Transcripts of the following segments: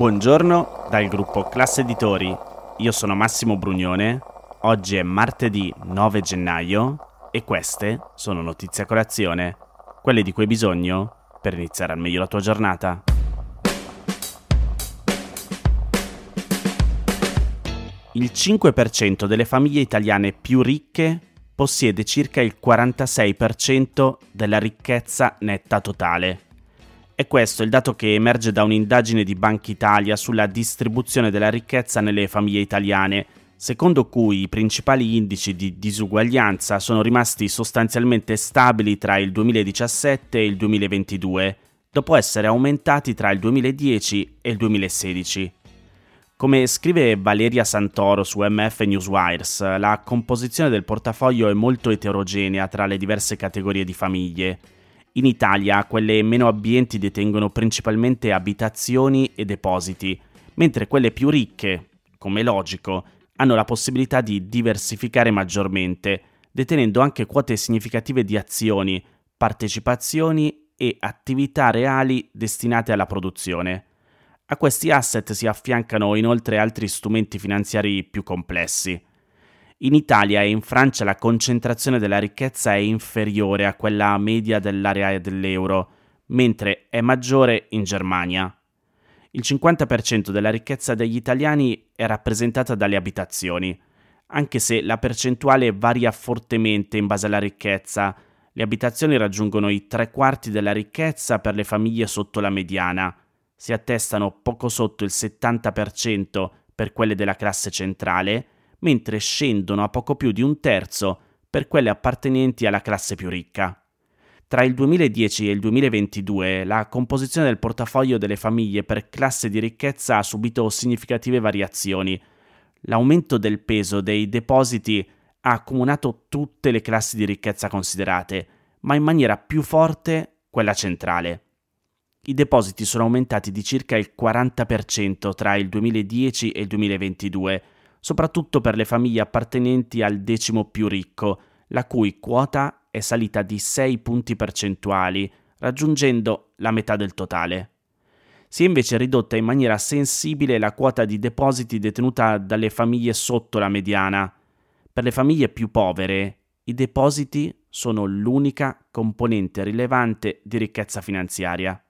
Buongiorno dal gruppo Classe Editori. Io sono Massimo Brugnone. Oggi è martedì 9 gennaio e queste sono notizie a colazione, quelle di cui hai bisogno per iniziare al meglio la tua giornata. Il 5% delle famiglie italiane più ricche possiede circa il 46% della ricchezza netta totale. E questo è il dato che emerge da un'indagine di Banca Italia sulla distribuzione della ricchezza nelle famiglie italiane, secondo cui i principali indici di disuguaglianza sono rimasti sostanzialmente stabili tra il 2017 e il 2022, dopo essere aumentati tra il 2010 e il 2016. Come scrive Valeria Santoro su MF Newswires, la composizione del portafoglio è molto eterogenea tra le diverse categorie di famiglie. In Italia quelle meno abbienti detengono principalmente abitazioni e depositi, mentre quelle più ricche, come logico, hanno la possibilità di diversificare maggiormente, detenendo anche quote significative di azioni, partecipazioni e attività reali destinate alla produzione. A questi asset si affiancano inoltre altri strumenti finanziari più complessi. In Italia e in Francia la concentrazione della ricchezza è inferiore a quella media dell'area dell'euro, mentre è maggiore in Germania. Il 50% della ricchezza degli italiani è rappresentata dalle abitazioni, anche se la percentuale varia fortemente in base alla ricchezza. Le abitazioni raggiungono i tre quarti della ricchezza per le famiglie sotto la mediana, si attestano poco sotto il 70% per quelle della classe centrale, mentre scendono a poco più di un terzo per quelle appartenenti alla classe più ricca. Tra il 2010 e il 2022 la composizione del portafoglio delle famiglie per classe di ricchezza ha subito significative variazioni. L'aumento del peso dei depositi ha accomunato tutte le classi di ricchezza considerate, ma in maniera più forte quella centrale. I depositi sono aumentati di circa il 40% tra il 2010 e il 2022, soprattutto per le famiglie appartenenti al decimo più ricco, la cui quota è salita di 6 punti percentuali, raggiungendo la metà del totale. Si è invece ridotta in maniera sensibile la quota di depositi detenuta dalle famiglie sotto la mediana. Per le famiglie più povere, i depositi sono l'unica componente rilevante di ricchezza finanziaria.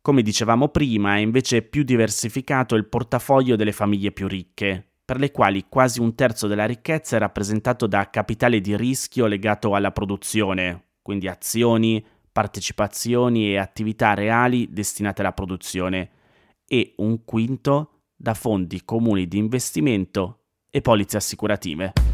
Come dicevamo prima, è invece più diversificato il portafoglio delle famiglie più ricche, per le quali quasi un terzo della ricchezza è rappresentato da capitale di rischio legato alla produzione, quindi azioni, partecipazioni e attività reali destinate alla produzione, e un quinto da fondi comuni di investimento e polizze assicurative.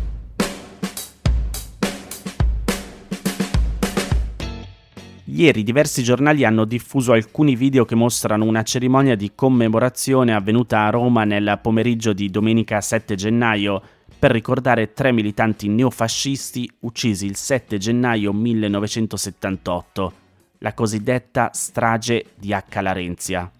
Ieri diversi giornali hanno diffuso alcuni video che mostrano una cerimonia di commemorazione avvenuta a Roma nel pomeriggio di domenica 7 gennaio per ricordare tre militanti neofascisti uccisi il 7 gennaio 1978, la cosiddetta strage di H. Larenzia.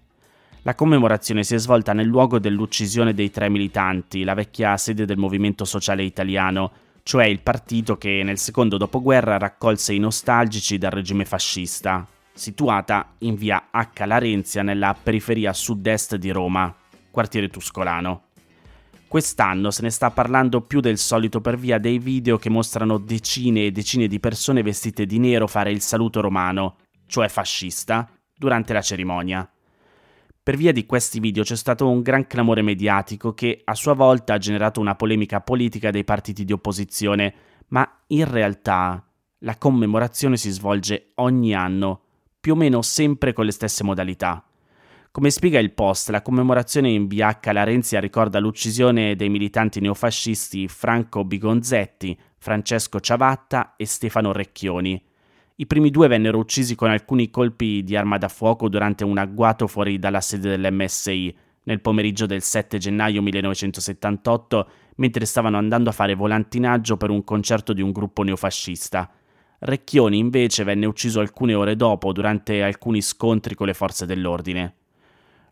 La commemorazione si è svolta nel luogo dell'uccisione dei tre militanti, la vecchia sede del Movimento Sociale Italiano, cioè il partito che nel secondo dopoguerra raccolse i nostalgici del regime fascista, situata in via H. Larenzia nella periferia sud-est di Roma, quartiere tuscolano. Quest'anno se ne sta parlando più del solito per via dei video che mostrano decine e decine di persone vestite di nero fare il saluto romano, cioè fascista, durante la cerimonia. Per via di questi video c'è stato un gran clamore mediatico che a sua volta ha generato una polemica politica dei partiti di opposizione, ma in realtà la commemorazione si svolge ogni anno, più o meno sempre con le stesse modalità. Come spiega il post, la commemorazione in via H. Larenzia ricorda l'uccisione dei militanti neofascisti Franco Bigonzetti, Francesco Ciavatta e Stefano Recchioni. I primi due vennero uccisi con alcuni colpi di arma da fuoco durante un agguato fuori dalla sede dell'MSI nel pomeriggio del 7 gennaio 1978, mentre stavano andando a fare volantinaggio per un concerto di un gruppo neofascista. Recchioni invece venne ucciso alcune ore dopo durante alcuni scontri con le forze dell'ordine.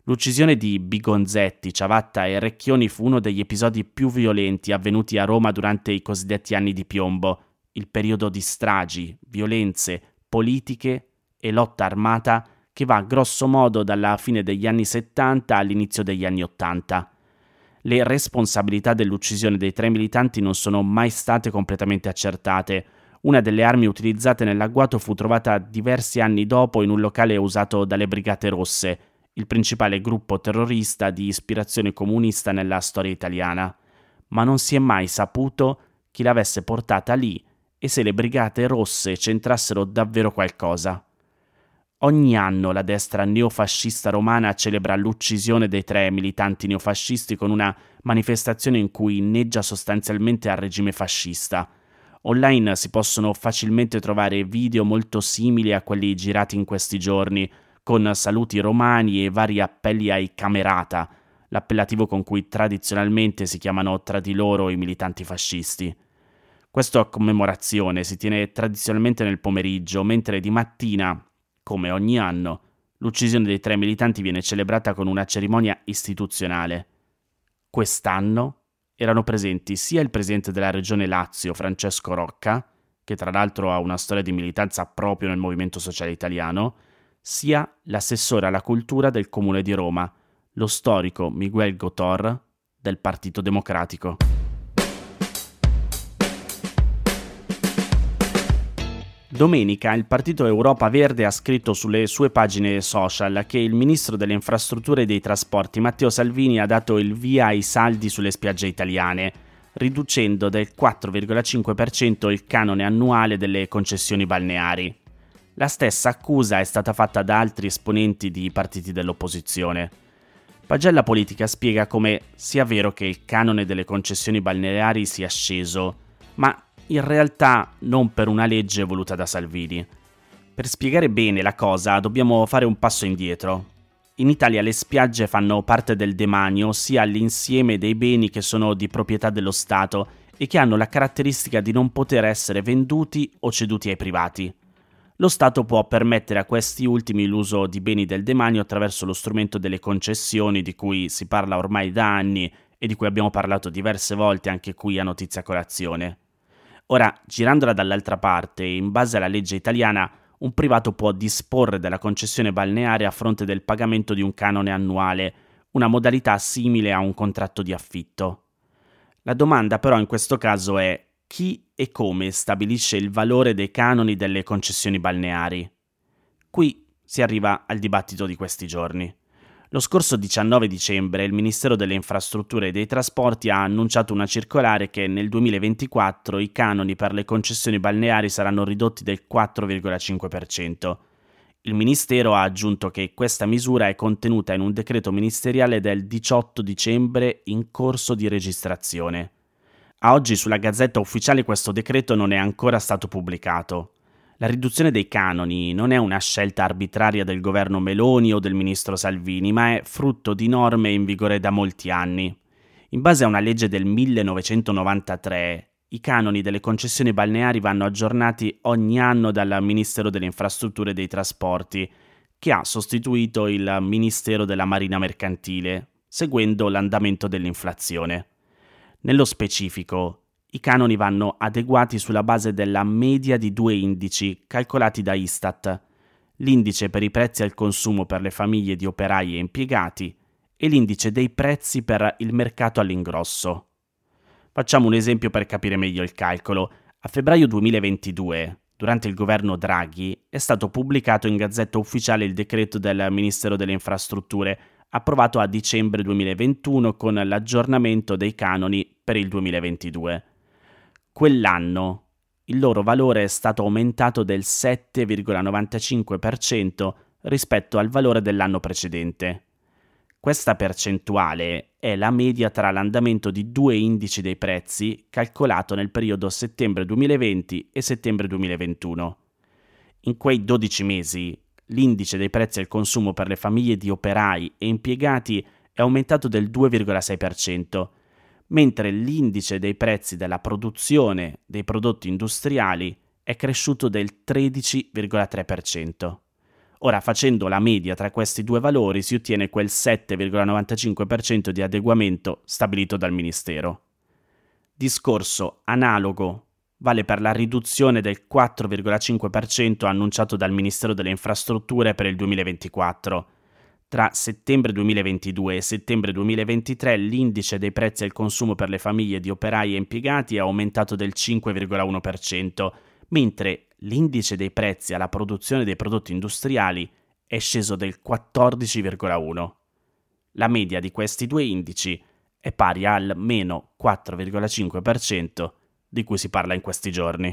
L'uccisione di Bigonzetti, Ciavatta e Recchioni fu uno degli episodi più violenti avvenuti a Roma durante i cosiddetti anni di piombo, il periodo di stragi, violenze, politiche e lotta armata che va grosso modo dalla fine degli anni 70 all'inizio degli anni 80. Le responsabilità dell'uccisione dei tre militanti non sono mai state completamente accertate. Una delle armi utilizzate nell'agguato fu trovata diversi anni dopo in un locale usato dalle Brigate Rosse, il principale gruppo terrorista di ispirazione comunista nella storia italiana. Ma non si è mai saputo chi l'avesse portata lì e se le brigate rosse c'entrassero davvero qualcosa. Ogni anno la destra neofascista romana celebra l'uccisione dei tre militanti neofascisti con una manifestazione in cui inneggia sostanzialmente al regime fascista. Online si possono facilmente trovare video molto simili a quelli girati in questi giorni, con saluti romani e vari appelli ai camerata, l'appellativo con cui tradizionalmente si chiamano tra di loro i militanti fascisti. Questa commemorazione si tiene tradizionalmente nel pomeriggio, mentre di mattina, come ogni anno, l'uccisione dei tre militanti viene celebrata con una cerimonia istituzionale. Quest'anno erano presenti sia il presidente della regione Lazio, Francesco Rocca, che tra l'altro ha una storia di militanza proprio nel Movimento Sociale Italiano, sia l'assessore alla cultura del Comune di Roma, lo storico Miguel Gotor del Partito Democratico. Domenica il partito Europa Verde ha scritto sulle sue pagine social che il ministro delle infrastrutture e dei trasporti Matteo Salvini ha dato il via ai saldi sulle spiagge italiane, riducendo del 4,5% il canone annuale delle concessioni balneari. La stessa accusa è stata fatta da altri esponenti di partiti dell'opposizione. Pagella Politica spiega come sia vero che il canone delle concessioni balneari sia sceso, ma in realtà non per una legge voluta da Salvini. Per spiegare bene la cosa dobbiamo fare un passo indietro. In Italia le spiagge fanno parte del demanio, ossia l'insieme dei beni che sono di proprietà dello Stato e che hanno la caratteristica di non poter essere venduti o ceduti ai privati. Lo Stato può permettere a questi ultimi l'uso di beni del demanio attraverso lo strumento delle concessioni di cui si parla ormai da anni e di cui abbiamo parlato diverse volte anche qui a Notizia Colazione. Ora, girandola dall'altra parte, in base alla legge italiana, un privato può disporre della concessione balneare a fronte del pagamento di un canone annuale, una modalità simile a un contratto di affitto. La domanda però in questo caso è chi e come stabilisce il valore dei canoni delle concessioni balneari? Qui si arriva al dibattito di questi giorni. Lo scorso 19 dicembre il Ministero delle Infrastrutture e dei Trasporti ha annunciato una circolare che nel 2024 i canoni per le concessioni balneari saranno ridotti del 4,5%. Il Ministero ha aggiunto che questa misura è contenuta in un decreto ministeriale del 18 dicembre in corso di registrazione. A oggi sulla Gazzetta Ufficiale questo decreto non è ancora stato pubblicato. La riduzione dei canoni non è una scelta arbitraria del governo Meloni o del ministro Salvini, ma è frutto di norme in vigore da molti anni. In base a una legge del 1993, i canoni delle concessioni balneari vanno aggiornati ogni anno dal Ministero delle Infrastrutture e dei Trasporti, che ha sostituito il Ministero della Marina Mercantile, seguendo l'andamento dell'inflazione. Nello specifico, i canoni vanno adeguati sulla base della media di due indici calcolati da Istat, l'indice per i prezzi al consumo per le famiglie di operai e impiegati e l'indice dei prezzi per il mercato all'ingrosso. Facciamo un esempio per capire meglio il calcolo. A febbraio 2022, durante il governo Draghi, è stato pubblicato in Gazzetta Ufficiale il decreto del Ministero delle Infrastrutture, approvato a dicembre 2021 con l'aggiornamento dei canoni per il 2022 quell'anno il loro valore è stato aumentato del 7,95% rispetto al valore dell'anno precedente. Questa percentuale è la media tra l'andamento di due indici dei prezzi calcolato nel periodo settembre 2020 e settembre 2021. In quei 12 mesi l'indice dei prezzi al consumo per le famiglie di operai e impiegati è aumentato del 2,6%, mentre l'indice dei prezzi della produzione dei prodotti industriali è cresciuto del 13,3%. Ora, facendo la media tra questi due valori, si ottiene quel 7,95% di adeguamento stabilito dal Ministero. Discorso analogo vale per la riduzione del 4,5% annunciato dal Ministero delle Infrastrutture per il 2024. Tra settembre 2022 e settembre 2023 l'indice dei prezzi al consumo per le famiglie di operai e impiegati è aumentato del 5,1%, mentre l'indice dei prezzi alla produzione dei prodotti industriali è sceso del 14,1%. La media di questi due indici è pari al meno 4,5% di cui si parla in questi giorni.